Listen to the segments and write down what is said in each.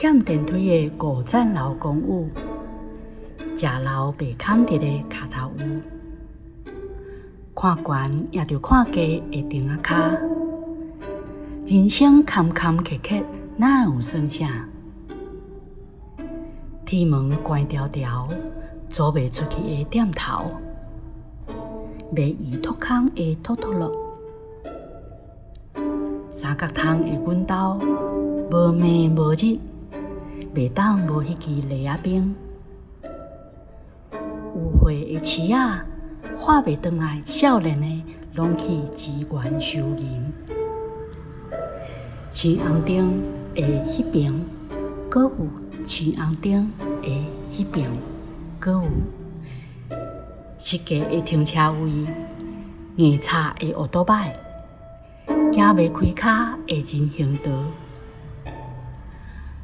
欠电梯的五层楼公寓，食楼被砍跌的卡头屋，看悬也着看低的顶啊卡，人生坎坎坷坷，哪有算啥？天门关条条，走袂出去的点头，袂移脱空的脱脱落，三角窗的阮兜，无暝无日，袂当无迄支犁仔冰。有花的饲仔，化袂转来，少年的拢去资源收银。青红灯的迄边，搁有青红灯的迄边，搁有设计的停车位，硬叉的乌多摆，行袂开骹的人行道，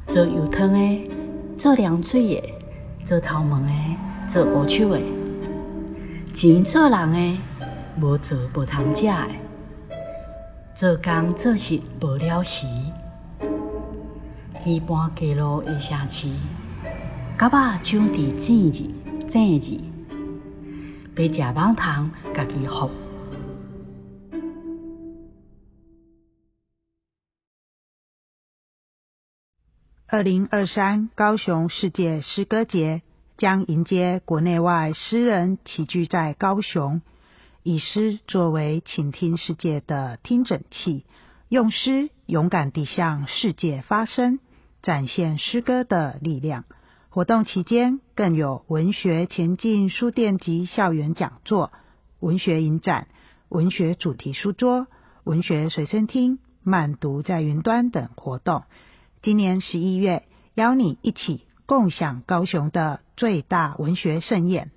做油汤的，做凉水的，做头毛的，做乌手的，钱做人的，无做无通食的。做工做事无了时，基搬街路的城市，甲肉长伫正日正字，要食网糖，家己服。二零二三高雄世界诗歌节将迎接国内外诗人齐聚在高雄。以诗作为倾听世界的听诊器，用诗勇敢地向世界发声，展现诗歌的力量。活动期间更有文学前进书店及校园讲座、文学影展、文学主题书桌、文学随身听、慢读在云端等活动。今年十一月，邀你一起共享高雄的最大文学盛宴。